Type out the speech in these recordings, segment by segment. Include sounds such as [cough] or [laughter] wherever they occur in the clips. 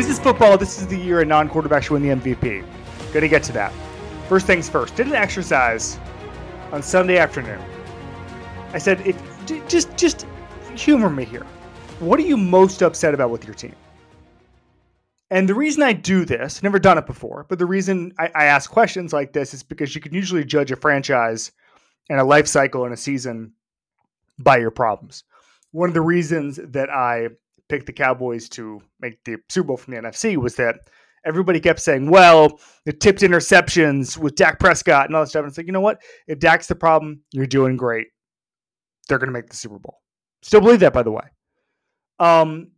This is football. This is the year a non-quarterback should win the MVP. Gonna get to that. First things first. Did an exercise on Sunday afternoon. I said, if just just humor me here. What are you most upset about with your team? And the reason I do this, never done it before, but the reason I, I ask questions like this is because you can usually judge a franchise and a life cycle in a season by your problems. One of the reasons that I picked the Cowboys to make the Super Bowl from the NFC was that everybody kept saying, well, the tipped interceptions with Dak Prescott and all that stuff. And it's like, you know what? If Dak's the problem, you're doing great. They're going to make the Super Bowl. Still believe that, by the way. Um,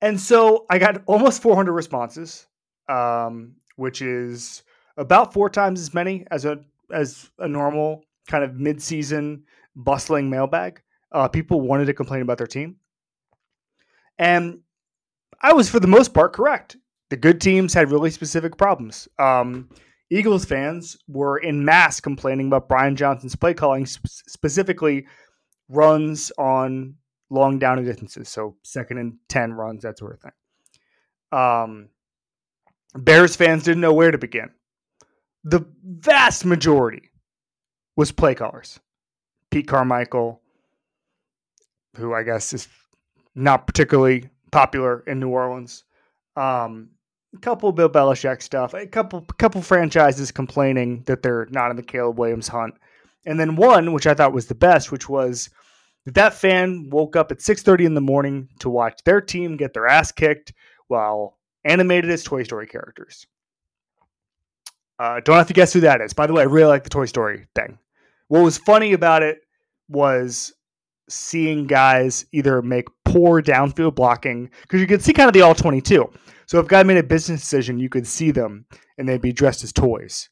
and so I got almost 400 responses, um, which is about four times as many as a as a normal kind of mid-season bustling mailbag. Uh, people wanted to complain about their team. And I was, for the most part, correct. The good teams had really specific problems. Um, Eagles fans were in mass complaining about Brian Johnson's play calling, sp- specifically runs on long down and distances. So second and 10 runs, that sort of thing. Um, Bears fans didn't know where to begin. The vast majority was play callers. Pete Carmichael, who I guess is not particularly popular in New Orleans. Um, a couple Bill Belichick stuff, a couple couple franchises complaining that they're not in the Caleb Williams hunt, and then one which I thought was the best, which was that that fan woke up at six thirty in the morning to watch their team get their ass kicked while animated as Toy Story characters. Uh, don't have to guess who that is. By the way, I really like the Toy Story thing. What was funny about it was seeing guys either make poor downfield blocking because you could see kind of the all 22. So if a guy made a business decision, you could see them and they'd be dressed as toys.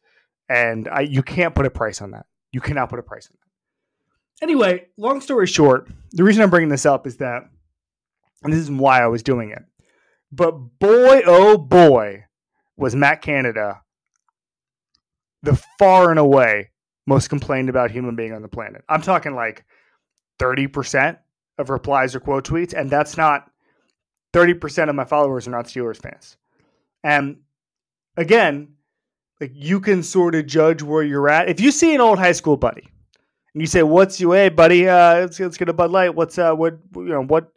And I, you can't put a price on that. You cannot put a price on that. Anyway, long story short, the reason I'm bringing this up is that, and this is why I was doing it. But boy, oh boy, was Matt Canada the far and away most complained about human being on the planet. I'm talking like 30% of replies or quote tweets, and that's not 30% of my followers are not Steelers fans. And again, like you can sort of judge where you're at. If you see an old high school buddy and you say, "What's you, hey buddy? Uh, let's, let's get a Bud Light. What's uh, what you know, what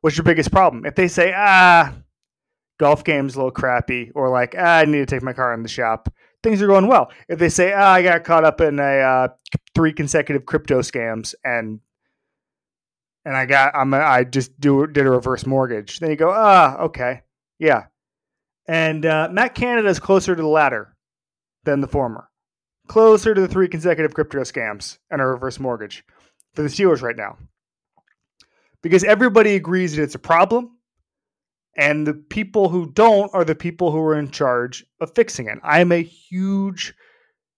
what's your biggest problem?" If they say, "Ah, golf game's a little crappy," or like, ah, "I need to take my car in the shop," things are going well. If they say, "Ah, I got caught up in a uh, three consecutive crypto scams and and I got I'm a, I just do did a reverse mortgage. Then you go, ah, okay, yeah. And uh, Matt Canada is closer to the latter than the former, closer to the three consecutive crypto scams and a reverse mortgage for the Steelers right now, because everybody agrees that it's a problem, and the people who don't are the people who are in charge of fixing it. I'm a huge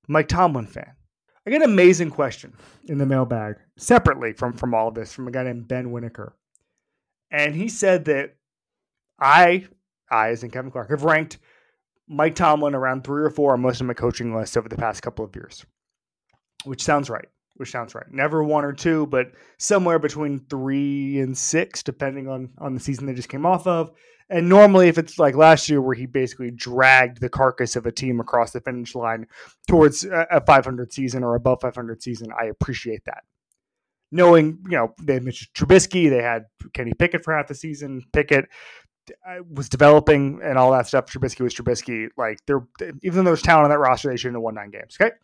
Mike Tomlin fan. I get an amazing question in the mailbag separately from from all of this from a guy named Ben Winokur, and he said that I, I as in Kevin Clark, have ranked Mike Tomlin around three or four on most of my coaching lists over the past couple of years, which sounds right. Which sounds right. Never one or two, but somewhere between three and six, depending on on the season they just came off of. And normally, if it's like last year, where he basically dragged the carcass of a team across the finish line towards a 500 season or above 500 season, I appreciate that. Knowing, you know, they had Mitch Trubisky, they had Kenny Pickett for half the season. Pickett uh, was developing and all that stuff. Trubisky was Trubisky. Like, they're even though there's talent on that roster, they shouldn't have won nine games. Okay.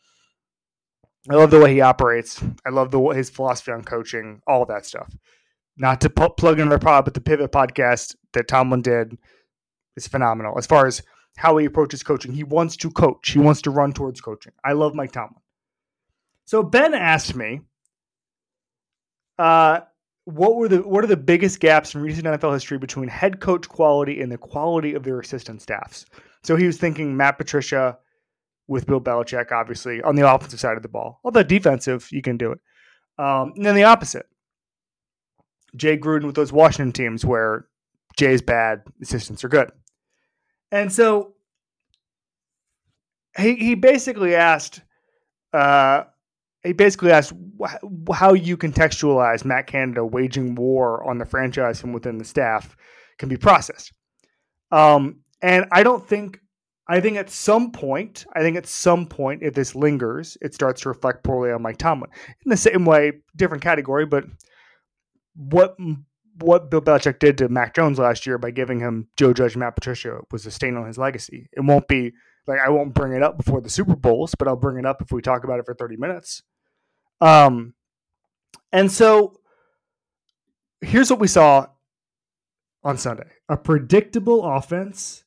I love the way he operates. I love the his philosophy on coaching, all that stuff not to plug another pod, but the Pivot podcast that Tomlin did is phenomenal as far as how he approaches coaching. He wants to coach. He wants to run towards coaching. I love Mike Tomlin. So Ben asked me, uh, what were the what are the biggest gaps in recent NFL history between head coach quality and the quality of their assistant staffs? So he was thinking Matt Patricia with Bill Belichick, obviously on the offensive side of the ball. Although defensive, you can do it. Um, and then the opposite. Jay Gruden with those Washington teams where Jay's bad, assistants are good. And so he he basically asked uh, he basically asked wh- how you contextualize Matt Canada waging war on the franchise from within the staff can be processed. Um, and I don't think I think at some point, I think at some point, if this lingers, it starts to reflect poorly on Mike Tomlin. In the same way, different category, but what what Bill Belichick did to Mac Jones last year by giving him Joe Judge Matt Patricia was a stain on his legacy. It won't be like I won't bring it up before the Super Bowls, but I'll bring it up if we talk about it for 30 minutes. Um, and so here's what we saw on Sunday a predictable offense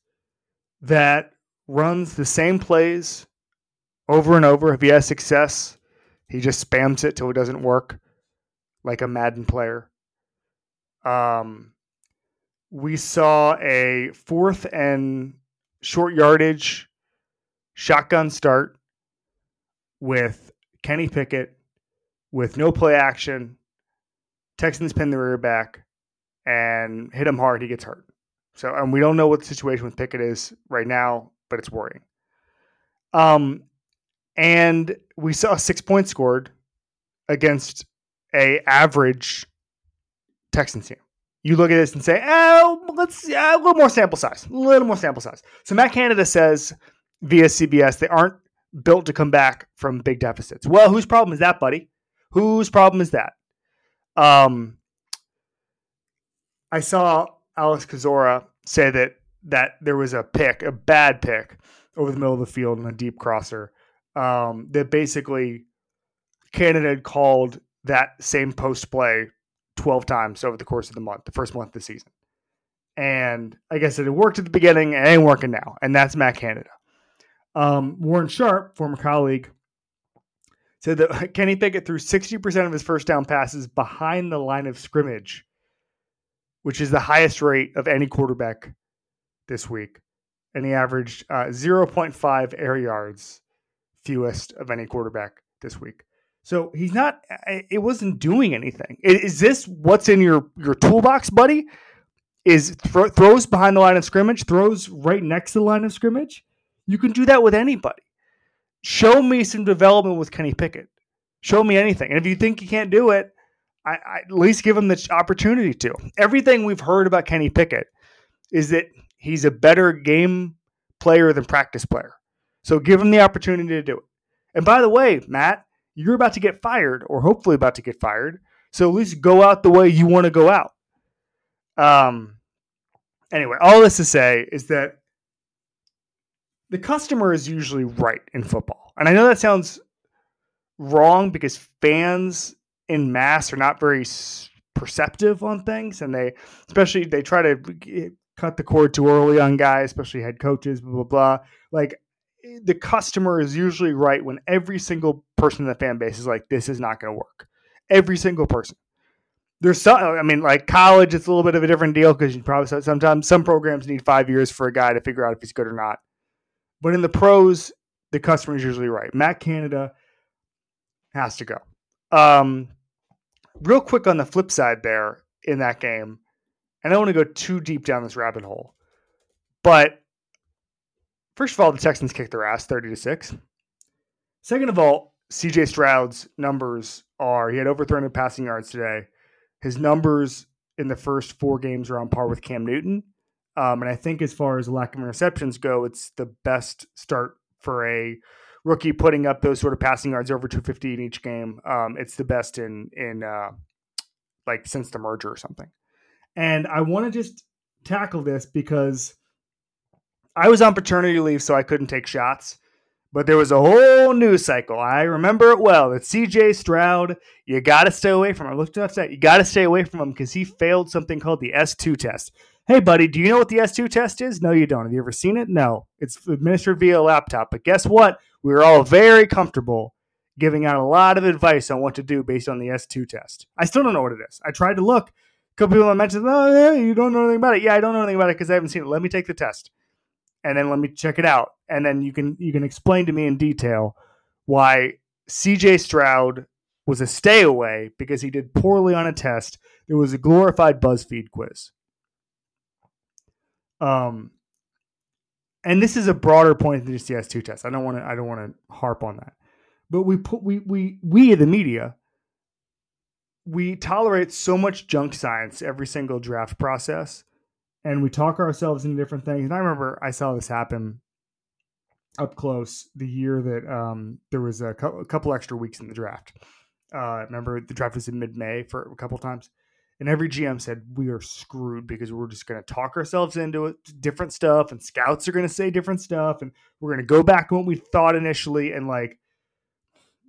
that runs the same plays over and over. If he has success, he just spams it till it doesn't work, like a Madden player. Um, we saw a fourth and short yardage shotgun start with Kenny Pickett with no play action. Texans pin the rear back and hit him hard. He gets hurt. So, and we don't know what the situation with Pickett is right now, but it's worrying. Um, and we saw six points scored against a average Texans team. You look at this and say, "Oh, let's uh, a little more sample size, a little more sample size." So Matt Canada says via CBS they aren't built to come back from big deficits. Well, whose problem is that, buddy? Whose problem is that? Um, I saw Alex Kozora say that that there was a pick, a bad pick, over the middle of the field in a deep crosser. Um, that basically Canada had called that same post play 12 times over the course of the month, the first month of the season. And I guess it worked at the beginning and ain't working now. And that's Matt Canada. Um, Warren Sharp, former colleague, said that [laughs] Kenny Pickett threw 60% of his first down passes behind the line of scrimmage, which is the highest rate of any quarterback this week. And he averaged uh, 0.5 air yards, fewest of any quarterback this week. So he's not. It wasn't doing anything. Is this what's in your your toolbox, buddy? Is th- throws behind the line of scrimmage, throws right next to the line of scrimmage? You can do that with anybody. Show me some development with Kenny Pickett. Show me anything. And if you think you can't do it, I, I at least give him the opportunity to. Everything we've heard about Kenny Pickett is that he's a better game player than practice player. So give him the opportunity to do it. And by the way, Matt, you're about to get fired or hopefully about to get fired. So at least go out the way you want to go out. Um, anyway, all this to say is that the customer is usually right in football. And I know that sounds wrong because fans in mass are not very perceptive on things and they especially they try to cut the cord too early on guys, especially head coaches, blah blah blah. Like the customer is usually right when every single person in the fan base is like, this is not going to work. Every single person. There's some, I mean, like college, it's a little bit of a different deal because you probably sometimes some programs need five years for a guy to figure out if he's good or not. But in the pros, the customer is usually right. Matt Canada has to go. Um, real quick on the flip side there in that game, and I don't want to go too deep down this rabbit hole, but First of all, the Texans kicked their ass 30 to 6. Second of all, CJ Stroud's numbers are he had over 300 passing yards today. His numbers in the first four games are on par with Cam Newton. Um, and I think as far as lack of interceptions go, it's the best start for a rookie putting up those sort of passing yards over 250 in each game. Um, it's the best in in uh, like since the merger or something. And I want to just tackle this because I was on paternity leave, so I couldn't take shots. But there was a whole news cycle. I remember it well. That CJ Stroud, you got to stay away from him. I looked up that. You got to stay away from him because he failed something called the S2 test. Hey, buddy, do you know what the S2 test is? No, you don't. Have you ever seen it? No. It's administered via a laptop. But guess what? We were all very comfortable giving out a lot of advice on what to do based on the S2 test. I still don't know what it is. I tried to look. A couple people mentioned, oh, yeah, you don't know anything about it. Yeah, I don't know anything about it because I haven't seen it. Let me take the test and then let me check it out and then you can you can explain to me in detail why CJ Stroud was a stay away because he did poorly on a test. It was a glorified BuzzFeed quiz. Um, and this is a broader point than just the S2 test. I don't want to I don't want to harp on that. But we put we we we the media we tolerate so much junk science every single draft process and we talk ourselves into different things. And I remember I saw this happen up close the year that um, there was a, co- a, couple extra weeks in the draft. Uh, remember the draft was in mid May for a couple times. And every GM said, We are screwed because we're just going to talk ourselves into it, different stuff, and scouts are going to say different stuff, and we're going to go back to what we thought initially. And like,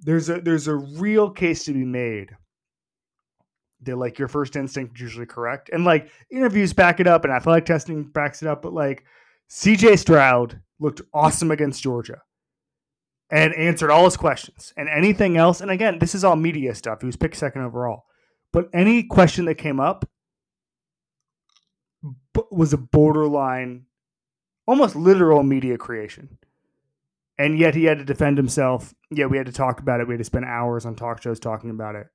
there's a there's a real case to be made that like your first instinct is usually correct, and like interviews back it up, and athletic testing backs it up. But like, CJ Stroud looked awesome against Georgia and answered all his questions and anything else. And again, this is all media stuff. He was picked second overall. But any question that came up was a borderline, almost literal media creation. And yet he had to defend himself. Yeah, we had to talk about it. We had to spend hours on talk shows talking about it.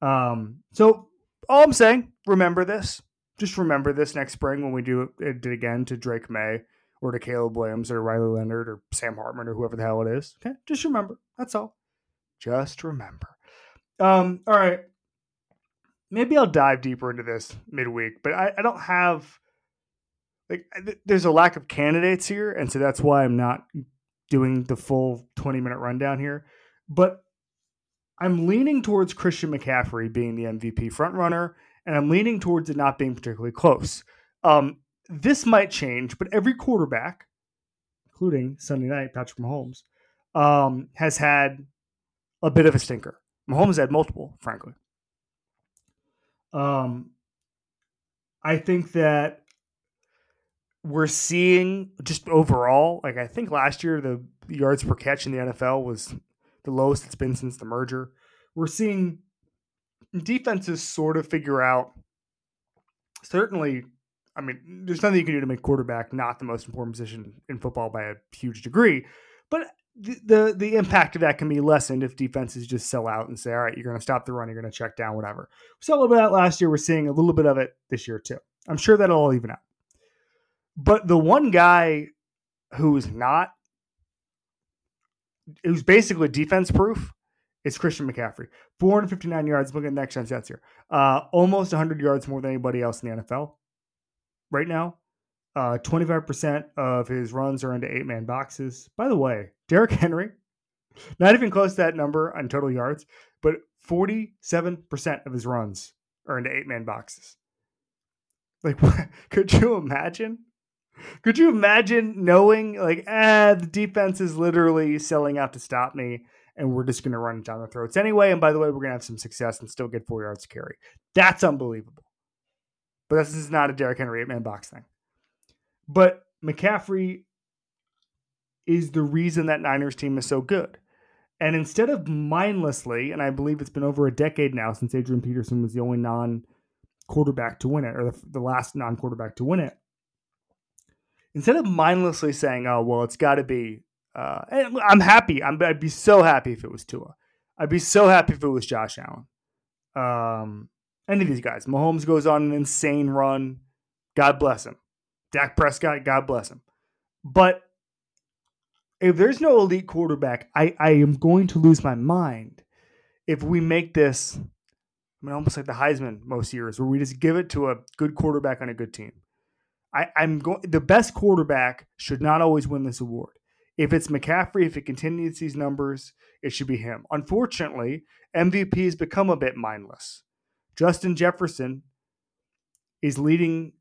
Um, so all I'm saying, remember this. Just remember this next spring when we do it again to Drake Maye or to Caleb Williams or Riley Leonard or Sam Hartman or whoever the hell it is. Okay, just remember. That's all. Just remember. Um, all right maybe I'll dive deeper into this midweek, but I, I don't have like there's a lack of candidates here, and so that's why I'm not doing the full 20 minute rundown here. But I'm leaning towards Christian McCaffrey being the MVP frontrunner, and I'm leaning towards it not being particularly close. Um, this might change, but every quarterback, including Sunday night Patrick Mahomes, um, has had a bit of a stinker. Mahomes had multiple, frankly. Um, I think that we're seeing just overall, like I think last year the yards per catch in the NFL was the lowest it's been since the merger. We're seeing defenses sort of figure out. Certainly, I mean, there's nothing you can do to make quarterback not the most important position in football by a huge degree, but the, the impact of that can be lessened if defenses just sell out and say, all right, you're going to stop the run, you're going to check down, whatever. We saw a little bit of that last year. We're seeing a little bit of it this year too. I'm sure that'll all even out. But the one guy who's not, who's basically defense proof, is Christian McCaffrey. 459 yards. Look at next gen stats here. Uh, almost 100 yards more than anybody else in the NFL right now. Uh, 25% of his runs are into eight man boxes. By the way, Derrick Henry, [laughs] not even close to that number on total yards, but 47% of his runs are into eight man boxes. Like, [laughs] could you imagine? Could you imagine knowing, like, ah, the defense is literally selling out to stop me, and we're just going to run it down their throats anyway? And by the way, we're going to have some success and still get four yards to carry. That's unbelievable. But this is not a Derrick Henry eight man box thing. But McCaffrey is the reason that Niners team is so good. And instead of mindlessly, and I believe it's been over a decade now since Adrian Peterson was the only non quarterback to win it, or the, the last non quarterback to win it, instead of mindlessly saying, oh, well, it's got to be, uh, I'm happy. i would be so happy if it was Tua. I'd be so happy if it was Josh Allen. Um, any of these guys. Mahomes goes on an insane run. God bless him. Dak Prescott, God bless him. But if there's no elite quarterback, I, I am going to lose my mind if we make this, I mean, almost like the Heisman most years, where we just give it to a good quarterback on a good team. I, I'm going. The best quarterback should not always win this award. If it's McCaffrey, if it continues these numbers, it should be him. Unfortunately, MVP has become a bit mindless. Justin Jefferson is leading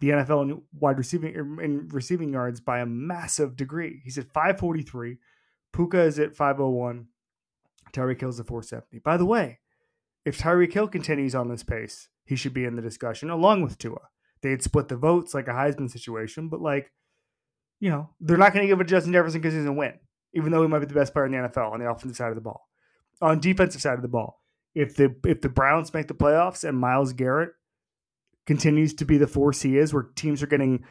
the NFL in wide receiving er, in receiving yards by a massive degree. He's at 543. Puka is at 501. Tyreek Hill's at 470. By the way, if Tyreek Hill continues on this pace, he should be in the discussion along with Tua. They'd split the votes like a Heisman situation, but like, you know, they're not going to give it to Justin Jefferson because he doesn't win, even though he might be the best player in the NFL on the offensive side of the ball. On defensive side of the ball, if the if the Browns make the playoffs and Myles Garrett continues to be the force he is, where teams are getting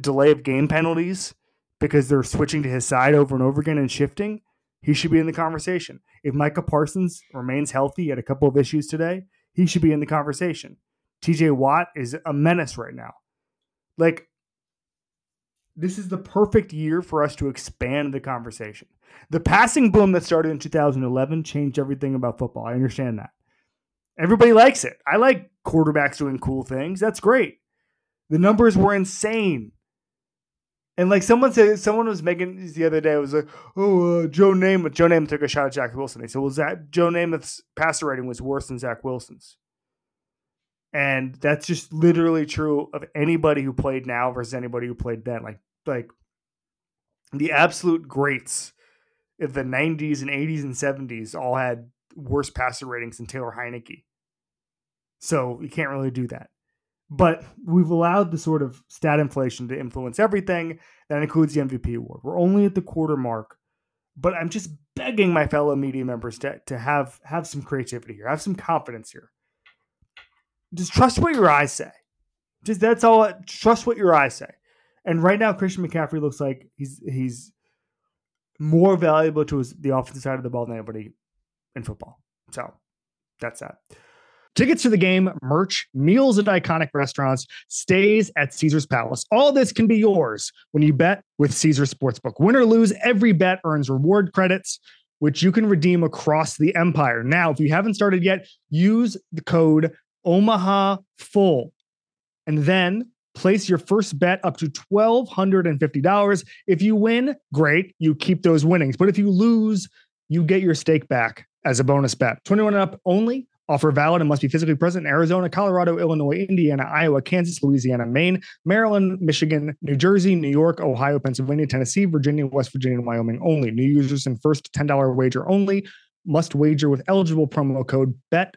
delay of game penalties because they're switching to his side over and over again and shifting, he should be in the conversation. If Micah Parsons remains healthy, had a couple of issues today, he should be in the conversation. TJ Watt is a menace right now. Like, this is the perfect year for us to expand the conversation. The passing boom that started in 2011 changed everything about football. I understand that. Everybody likes it. I like quarterbacks doing cool things. That's great. The numbers were insane. And like someone said, someone was making the other day. It was like, oh, uh, Joe Namath. Joe Namath took a shot at Zach Wilson. They said, well, Zach, Joe Namath's passer rating was worse than Zach Wilson's. And that's just literally true of anybody who played now versus anybody who played then. Like, like the absolute greats of the 90s and 80s and 70s all had worse passer ratings than Taylor Heinicke. So you can't really do that. But we've allowed the sort of stat inflation to influence everything. That includes the MVP award. We're only at the quarter mark, but I'm just begging my fellow media members to, to have have some creativity here, have some confidence here. Just trust what your eyes say. Just that's all. Trust what your eyes say. And right now, Christian McCaffrey looks like he's he's more valuable to his, the offensive side of the ball than anybody in football. So that's that. Tickets to the game, merch, meals at iconic restaurants, stays at Caesar's Palace. All this can be yours when you bet with Caesar Sportsbook. Win or lose, every bet earns reward credits, which you can redeem across the empire. Now, if you haven't started yet, use the code Omaha Full, and then place your first bet up to $1,250. If you win, great, you keep those winnings. But if you lose, you get your stake back as a bonus bet. 21 and up only. Offer valid and must be physically present in Arizona, Colorado, Illinois, Indiana, Iowa, Kansas, Louisiana, Maine, Maryland, Michigan, New Jersey, New York, Ohio, Pennsylvania, Tennessee, Virginia, West Virginia, and Wyoming only. New users and first $10 wager only must wager with eligible promo code BET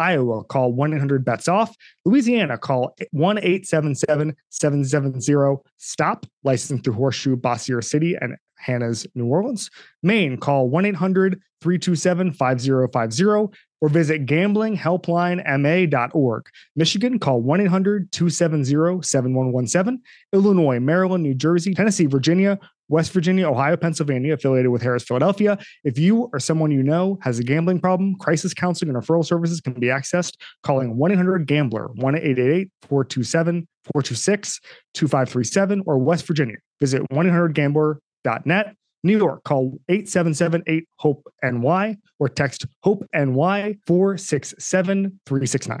800 9 with it. Iowa, call 1 800 bets off. Louisiana, call 1 877 770 STOP, licensed through Horseshoe, Bossier City, and Harrah's New Orleans. Maine, call 1 800 327 5050 or visit gamblinghelplinema.org. Michigan, call 1 800 270 7117. Illinois, Maryland, New Jersey, Tennessee, Virginia, West Virginia, Ohio, Pennsylvania, affiliated with Harrah's Philadelphia. If you or someone you know has a gambling problem, crisis counseling and referral services can be accessed calling 1 800 Gambler, 1 888 427 426 2537, or West Virginia. Visit 1 800 Gambler.net. New York, call 877 8 HOPE NY or text HOPE NY 467 369.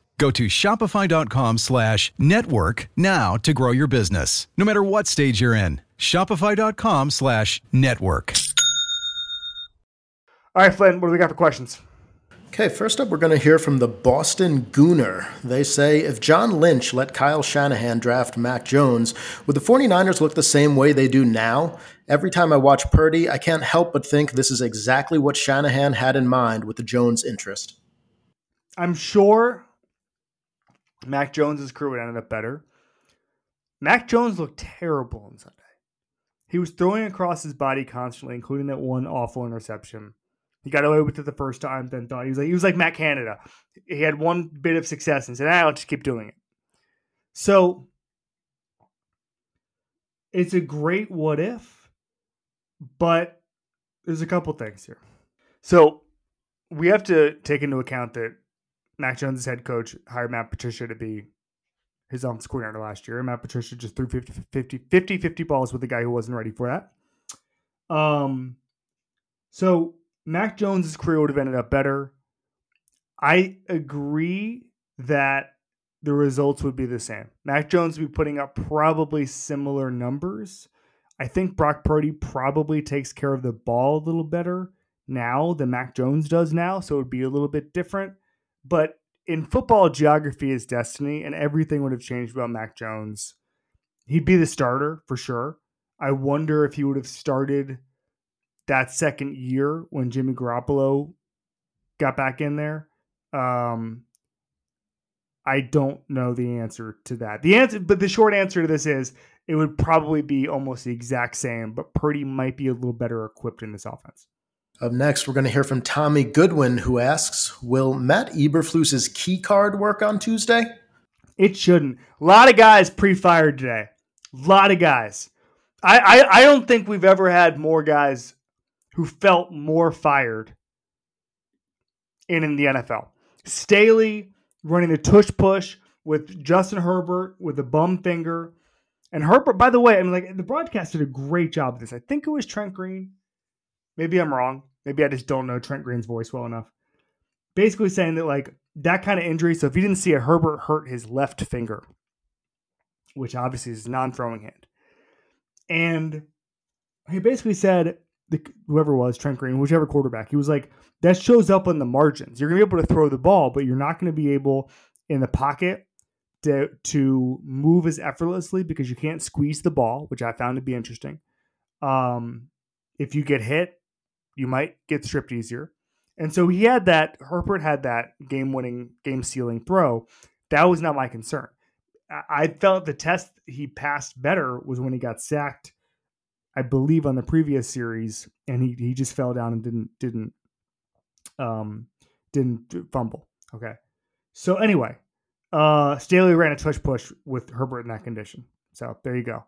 Go to shopify.com slash network now to grow your business, no matter what stage you're in. Shopify.com slash network. All right, Flynn, what do we got for questions? Okay, first up, we're going to hear from the Boston Gooner. They say if John Lynch let Kyle Shanahan draft Mac Jones, would the 49ers look the same way they do now? Every time I watch Purdy, I can't help but think this is exactly what Shanahan had in mind with the Jones interest. I'm sure Mac Jones's crew would end up better. Mac Jones looked terrible on Sunday. He was throwing across his body constantly, including that one awful interception. He got away with it the first time, then thought he was like he was like Matt Canada. He had one bit of success and said, ah, "I'll just keep doing it." So it's a great what if, but there's a couple things here. So we have to take into account that Mac Jones' head coach hired Matt Patricia to be his offensive coordinator last year. Matt Patricia just threw 50, 50, 50, 50 balls with a guy who wasn't ready for that. Um, so Mac Jones' career would have ended up better. I agree that the results would be the same. Mac Jones would be putting up probably similar numbers. I think Brock Purdy probably takes care of the ball a little better now than Mac Jones does now, so it would be a little bit different. But in football, geography is destiny, and everything would have changed about Mac Jones. He'd be the starter for sure. I wonder if he would have started that second year when Jimmy Garoppolo got back in there. Um, I don't know the answer to that. The answer, but the short answer to this is it would probably be almost the exact same, but Purdy might be a little better equipped in this offense. Up next, we're going to hear from Tommy Goodwin, who asks Will Matt Eberflus's key card work on Tuesday? It shouldn't. A lot of guys pre fired today. A lot of guys. I, I, I don't think we've ever had more guys who felt more fired in, in the NFL. Staley running the tush push with Justin Herbert with a bum finger. And Herbert, by the way, I mean, like the broadcast did a great job of this. I think it was Trent Green. Maybe I'm wrong. Maybe I just don't know Trent Green's voice well enough. Basically saying that like that kind of injury. So if you didn't see it, Herbert hurt his left finger, which obviously is non-throwing hand, and he basically said the, whoever was Trent Green, whichever quarterback, he was like that shows up on the margins. You're gonna be able to throw the ball, but you're not gonna be able in the pocket to to move as effortlessly because you can't squeeze the ball, which I found to be interesting. Um, if you get hit, you might get stripped easier. And so he had that, Herbert had that game winning, game sealing throw. That was not my concern. I felt the test he passed better was when he got sacked, I believe, on the previous series, and he, he just fell down and didn't didn't um didn't fumble. Okay. So anyway, uh Staley ran a tush push with Herbert in that condition. So there you go.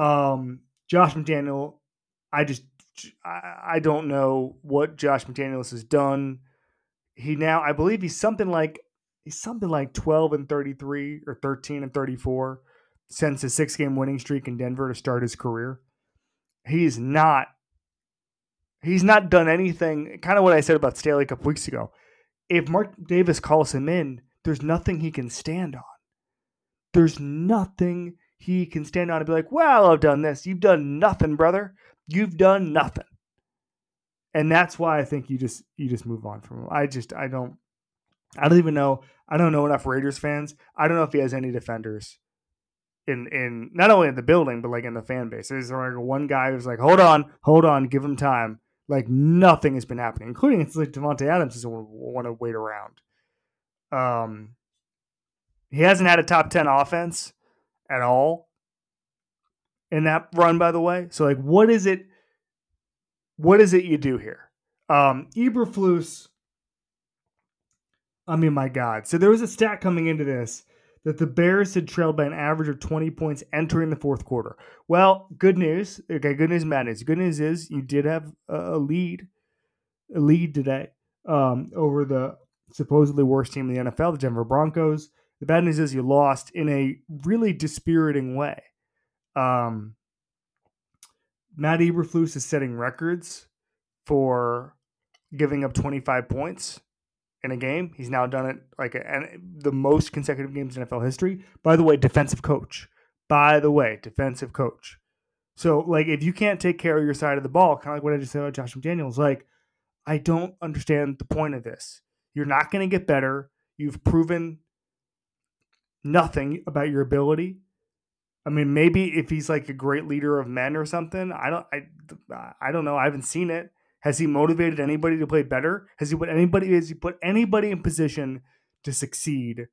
Um Josh McDaniel, I just I, don't know what Josh McDaniels has done. He now, I believe, he's something like he's something like twelve and thirty three or thirteen and thirty four since his six game winning streak in Denver to start his career. He's not. He's not done anything. Kind of what I said about Staley a couple weeks ago. If Mark Davis calls him in, there's nothing he can stand on. There's nothing he can stand on and be like, "Well, I've done this. You've done nothing, brother." You've done nothing. And that's why I think you just you just move on from him. I just I don't I don't even know I don't know enough Raiders fans. I don't know if he has any defenders in in not only in the building but like in the fan base. There's like one guy who's like, hold on, hold on, give him time. Like nothing has been happening, including it's like Davante Adams doesn't want to wait around. Um, he hasn't had a top ten offense at all in that run, by the way. So, like, what is it? What is it you do here? Um, Eberflus. I mean, my God. So there was a stat coming into this that the Bears had trailed by an average of 20 points entering the fourth quarter. Well, good news. Okay, good news, bad news. Good news is you did have a lead, a lead today um, over the supposedly worst team in the NFL, the Denver Broncos. The bad news is you lost in a really dispiriting way. Um, Matt Eberflus is setting records for giving up 25 points in a game. He's now done it like a, the most consecutive games in NFL history. By the way, defensive coach. By the way, defensive coach. So, like, if you can't take care of your side of the ball, kind of like what I just said about Josh McDaniels, like, I don't understand the point of this. You're not going to get better. You've proven nothing about your ability. I mean, maybe if he's like a great leader of men or something, I don't, I, I don't know. I haven't seen it. Has he motivated anybody to play better? Has he put anybody? Has he put anybody in position to succeed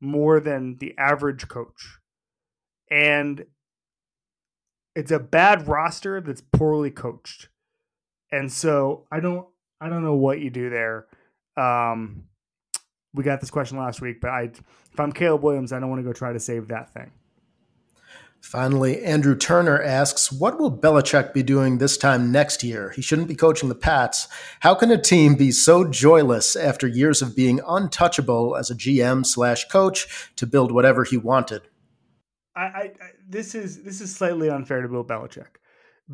more than the average coach? and it's a bad roster that's poorly coached. And so I don't I don't know what you do there. Um, we got this question last week, but I if I'm Caleb Williams, I don't want to go try to save that thing. Finally, Andrew Turner asks, What will Belichick be doing this time next year? He shouldn't be coaching the Pats. How can a team be so joyless after years of being untouchable as a GM slash coach to build whatever he wanted? I, I, this is this is slightly unfair to Bill Belichick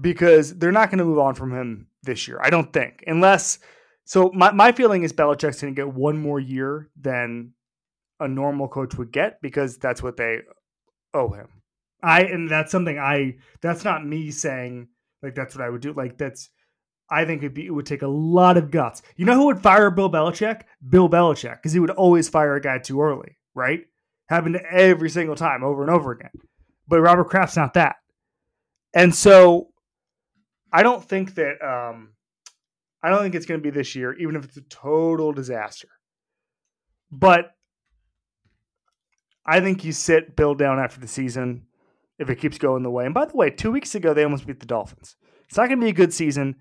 because they're not going to move on from him this year. I don't think, unless. So my my feeling is Belichick's going to get one more year than a normal coach would get because that's what they owe him. I and that's something I that's not me saying like that's what I would do. Like that's I think it'd be, it would take a lot of guts. You know who would fire Bill Belichick? Bill Belichick, because he would always fire a guy too early, right? Happened every single time, over and over again. But Robert Kraft's not that, and so I don't think that um, I don't think it's going to be this year, even if it's a total disaster. But I think you sit Bill down after the season if it keeps going the way. And by the way, two weeks ago they almost beat the Dolphins. It's not going to be a good season,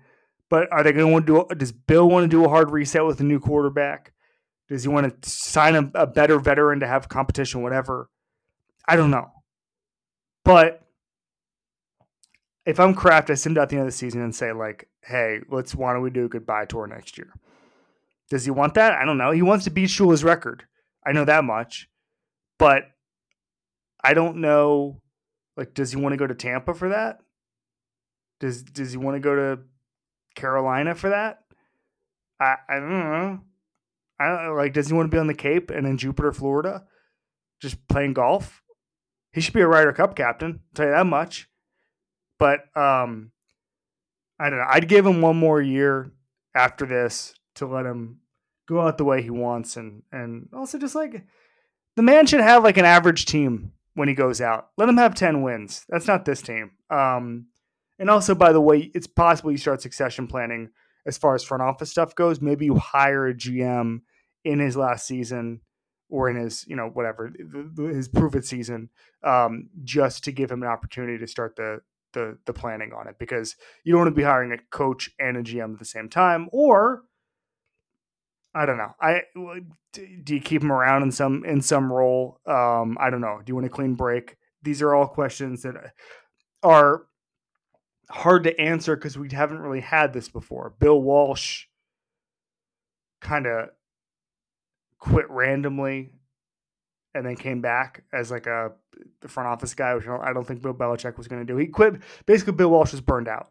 but are they going to want to do? Does Bill want to do a hard reset with a new quarterback? Does he want to sign a, a better veteran to have competition? Whatever. I don't know, but if I'm Kraft, I send out the end of the season and say like, "Hey, let's why don't we do a goodbye tour next year?" Does he want that? I don't know. He wants to beat Shula's record. I know that much, but I don't know like, does he want to go to Tampa for that? Does Does he want to go to Carolina for that? I I don't know. I don't. Like, does he want to be on the Cape and in Jupiter, Florida, just playing golf? He should be a Ryder Cup captain. I'll tell you that much. But um, I don't know. I'd give him one more year after this to let him go out the way he wants, and and also just like the man should have like an average team when he goes out. Let him have 10 wins. That's not this team. Um, and also, by the way, it's possible you start succession planning as far as front office stuff goes. Maybe you hire a GM in his last season or in his, you know, whatever, his prove it season, um, just to give him an opportunity to start the, the, the planning on it because you don't want to be hiring a coach and a GM at the same time or I don't know. I do you keep him around in some in some role? Um, I don't know. Do you want a clean break? These are all questions that are hard to answer because we haven't really had this before. Bill Walsh kind of quit randomly and then came back as like a the front office guy, which I don't think Bill Belichick was going to do. He quit. Basically, Bill Walsh was burned out,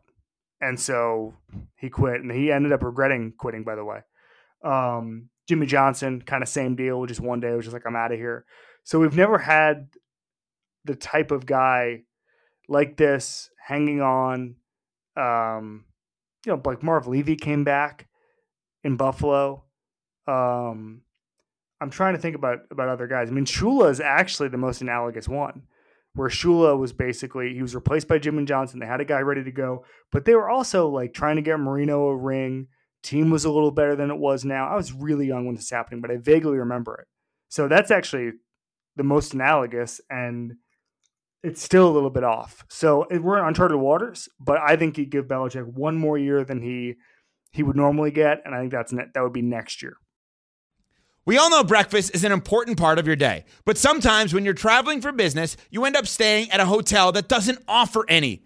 and so he quit, and he ended up regretting quitting. By the way, um, Jimmy Johnson, kind of same deal. Just one day, was just like I'm out of here. So we've never had the type of guy like this hanging on. Um, you know, like Marv Levy came back in Buffalo. Um, I'm trying to think about about other guys. I mean, Shula is actually the most analogous one, where Shula was basically he was replaced by Jimmy Johnson. They had a guy ready to go, but they were also like trying to get Marino a ring. Team was a little better than it was now. I was really young when this was happening, but I vaguely remember it. So that's actually the most analogous, and it's still a little bit off. So we're in uncharted waters, but I think you give Belichick one more year than he he would normally get, and I think that's that would be next year. We all know breakfast is an important part of your day, but sometimes when you're traveling for business, you end up staying at a hotel that doesn't offer any.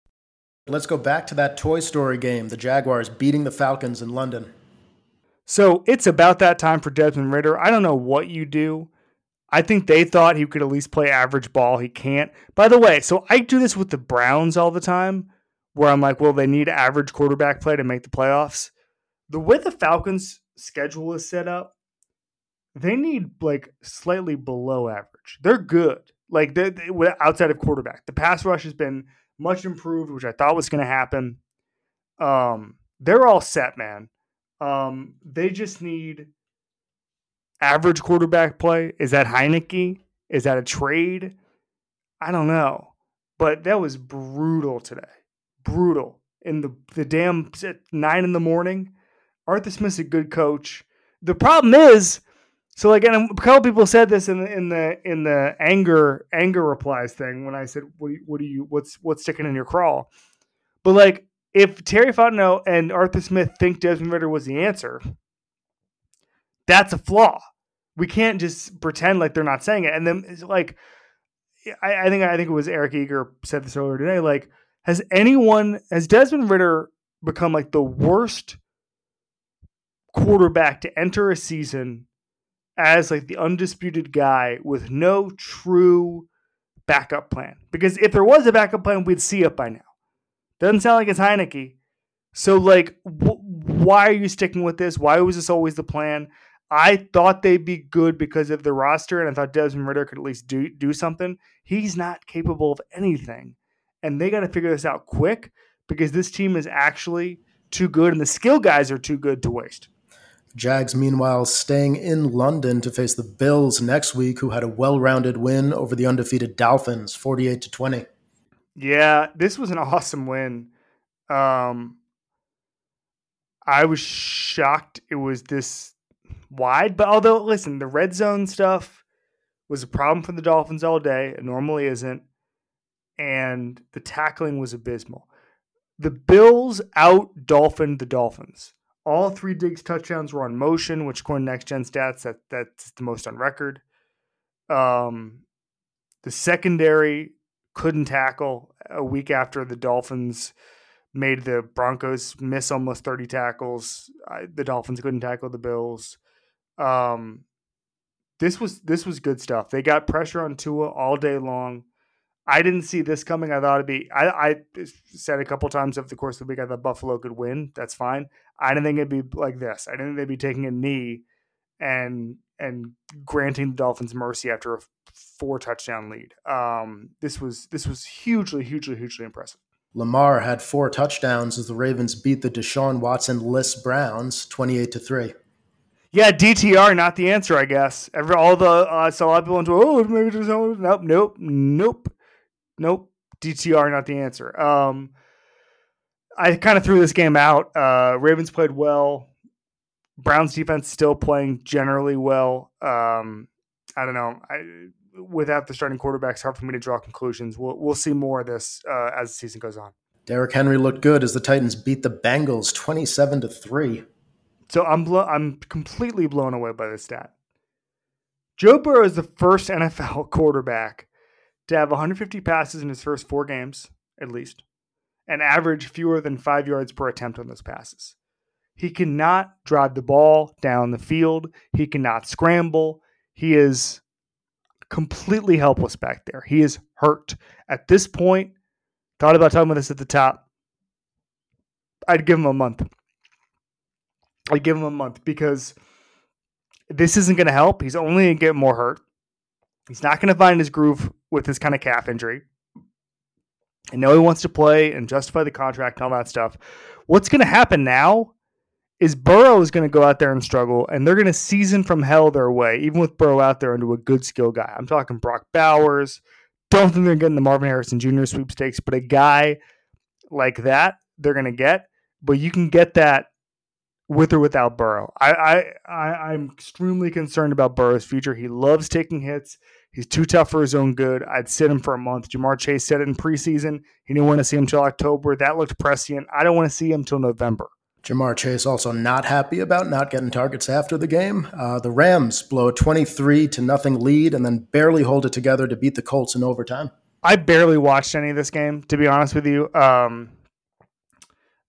Let's go back to that Toy Story game, the Jaguars beating the Falcons in London. So it's about that time for Desmond Ridder. I don't know what you do. I think they thought he could at least play average ball. He can't. By the way, so I do this with the Browns all the time, where I'm like, well, they need average quarterback play to make the playoffs. The way the Falcons' schedule is set up, they need like slightly below average. They're good, like they, outside of quarterback. The pass rush has been much improved, which I thought was going to happen. Um, they're all set, man. Um, they just need average quarterback play. Is that Heinicke? Is that a trade? I don't know. But that was brutal today. Brutal. In the the damn nine in the morning. Arthur Smith's a good coach. The problem is, so like, and a couple people said this in the in the in the anger anger replies thing when I said, "What do you, what do you what's what's sticking in your crawl?" But like, if Terry Fontenot and Arthur Smith think Desmond Ridder was the answer, that's a flaw. We can't just pretend like they're not saying it. And then like, I, I think I think it was Eric Eager said this earlier today. Like, has anyone has Desmond Ridder become like the worst quarterback to enter a season as like the undisputed guy with no true backup plan? Because if there was a backup plan, we'd see it by now. Doesn't sound like it's Heinicke. So, like, wh- why are you sticking with this? Why was this always the plan? I thought they'd be good because of the roster, and I thought Desmond Ridder could at least do do something. He's not capable of anything, and they got to figure this out quick because this team is actually too good, and the skill guys are too good to waste. Jags, meanwhile, staying in London to face the Bills next week, who had a well-rounded win over the undefeated Dolphins, forty-eight to twenty. Yeah, this was an [laughs] awesome win. Um, I was shocked it was this wide, but although listen, the red zone stuff was a problem for the Dolphins all day. It normally isn't, and the tackling was abysmal. The Bills out dolphined the Dolphins. All three Diggs touchdowns were on motion, which according to Next Gen Stats, that that's the most on record. Um, the secondary couldn't tackle a week after the Dolphins made the Broncos miss almost 30 tackles. I, the Dolphins couldn't tackle the Bills. Um, this was this was good stuff. They got pressure on Tua all day long. I didn't see this coming. I thought it'd be. I, I said a couple times over the course of the week I thought Buffalo could win. That's fine. I didn't think it'd be like this. I didn't think they'd be taking a knee and and granting the Dolphins mercy after a four touchdown lead. Um, this was this was hugely, hugely, hugely impressive. Lamar had four touchdowns as the Ravens beat the Deshaun Watson less Browns twenty eight to three. Yeah, DTR not the answer, I guess. Every all the uh, so a lot of people into oh maybe no nope nope nope nope DTR not the answer. Um, I kind of threw this game out. Uh, Ravens played well. Browns defense still playing generally well. Um, I don't know. I, without the starting quarterback, it's hard for me to draw conclusions. We'll we'll see more of this uh, as the season goes on. Derrick Henry looked good as the Titans beat the Bengals twenty-seven to three. So I'm blo- I'm completely blown away by this stat. Joe Burrow is the first NFL [laughs] quarterback to have 150 passes in his first four games, at least, and average fewer than five yards per attempt on those passes. He cannot drive the ball down the field. He cannot scramble. He is completely helpless back there. He is hurt. At this point, thought about talking about this at the top. I'd give him a month. I'd give him a month because this isn't going to help. He's only going to get more hurt. He's not going to find his groove with this kind of calf injury. I know he wants to play and justify the contract and all that stuff. What's going to happen now is Burrow is going to go out there and struggle, and they're going to season from hell their way, even with Burrow out there into a good skill guy. I'm talking Brock Bowers. Don't think they're getting the Marvin Harrison Jr. sweepstakes, but a guy like that they're going to get. But you can get that with or without Burrow. I, I, I I'm extremely concerned about Burrow's future. He loves taking hits. He's too tough for his own good. I'd sit him for a month. Ja'Marr Chase said it in preseason. He didn't want to see him until October. That looked prescient. I don't want to see him until November. Ja'Marr Chase also not happy about not getting targets after the game. Uh, the Rams blow a 23 to nothing lead and then barely hold it together to beat the Colts in overtime. I barely watched any of this game, to be honest with you. Um,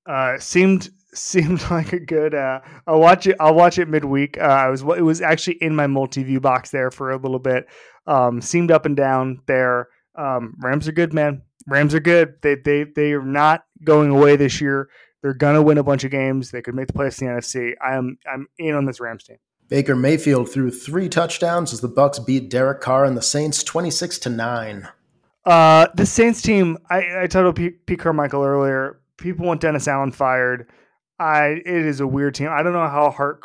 uh, seemed [laughs] seemed like a good. Uh, I'll watch it. I'll watch it midweek. Uh, I was it was actually in my multi view box there for a little bit. Um, seemed up and down there. Um, Rams are good, man. Rams are good. They they they are not going away this year. They're gonna win a bunch of games. They could make the playoffs in the NFC. I am I'm in on this Rams team. Baker Mayfield threw three touchdowns as the Bucs beat Derek Carr and the Saints twenty six to nine. Uh, the Saints team. I, I told Pete, Pete Carmichael earlier. People want Dennis Allen fired. I it is a weird team. I don't know how hard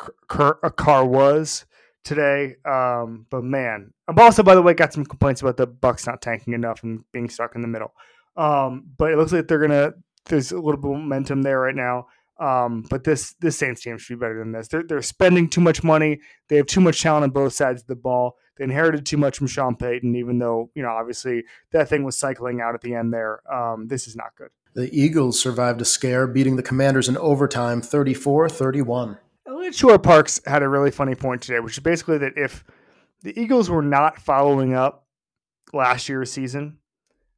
a Carr was today, um, but man, I've also by the way got some complaints about the Bucs not tanking enough and being stuck in the middle. Um, but it looks like they're gonna. There's a little bit of momentum there right now. Um, but this this Saints team should be better than this. They're they're spending too much money. They have too much talent on both sides of the ball. They inherited too much from Sean Payton, even though you know obviously that thing was cycling out at the end there. Um, this is not good. The Eagles survived a scare, beating the Commanders in overtime, 34-31. Eliot Shorr-Parks had a really funny point today, which is basically that if the Eagles were not following up last year's season,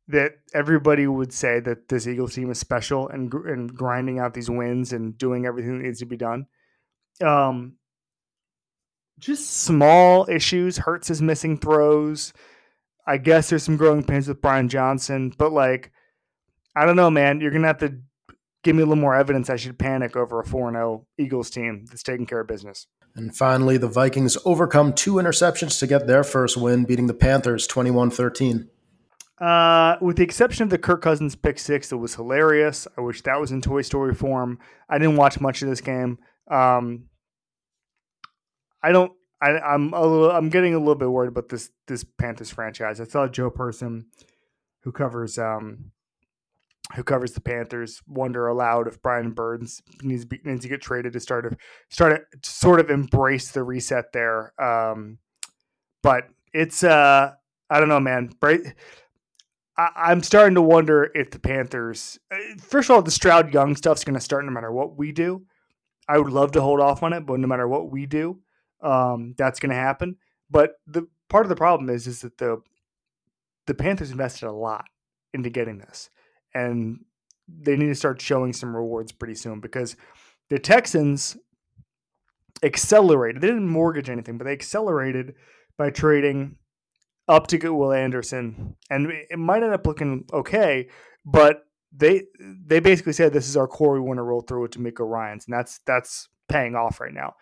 that everybody would say that this Eagles team is special and and grinding out these wins and doing everything that needs to be done. Um, just small issues. Hurts is missing throws. I guess there's some growing pains with Brian Johnson, but like, I don't know, man. You're gonna have to give me a little more evidence. I should panic over a 4 0 Eagles team that's taking care of business. And finally, the Vikings overcome two interceptions to get their first win, beating the Panthers 21 13. Uh, with the exception of the Kirk Cousins pick six, it was hilarious. I wish that was in Toy Story form. I didn't watch much of this game. Um, I don't. I, I'm a little. I'm getting a little bit worried about this this Panthers franchise. I saw Joe Person, who covers um, who covers the Panthers, wonder aloud if Brian Burns needs to, needs to get traded to start to start to sort of embrace the reset there. Um, but it's uh, I don't know, man. Right I, am starting to wonder if the Panthers, uh, first of all, the Stroud Young stuff's going to start no matter what we do. I would love to hold off on it, but no matter what we do, um, that's going to happen. But the part of the problem is, is that the the Panthers invested a lot into getting this, and they need to start showing some rewards pretty soon because the Texans accelerated. They didn't mortgage anything, but they accelerated by trading up to get Will Anderson, and it might end up looking okay. But they they basically said this is our core. We want to roll through with DeMeco Ryans, and that's that's paying off right now.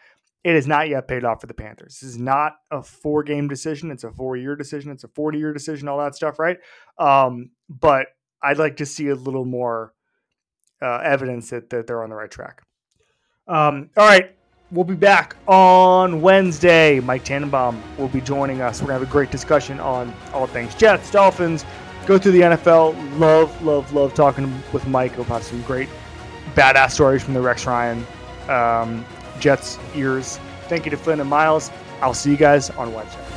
It has not yet paid off for the Panthers. This is not a four game decision. It's a four year decision. It's a forty year decision. All that stuff, right? Um, but I'd like to see a little more uh, evidence that that they're on the right track. Um, all right, We'll be back on Wednesday. Mike Tannenbaum will be joining us. We're going to have a great discussion on all things Jets, Dolphins, go through the NFL. Love, love, love talking with Mike. He'll have some great badass stories from the Rex Ryan um, Jets ears. Thank you to Flynn and Miles. I'll see you guys on Wednesday.